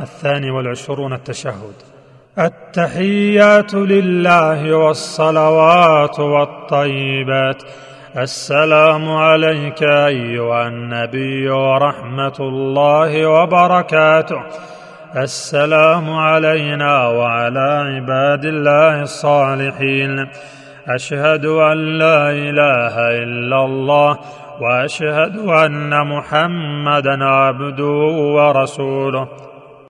الثاني والعشرون التشهد. التحيات لله والصلوات والطيبات. السلام عليك أيها النبي ورحمة الله وبركاته. السلام علينا وعلى عباد الله الصالحين. أشهد أن لا إله إلا الله وأشهد أن محمدا عبده ورسوله.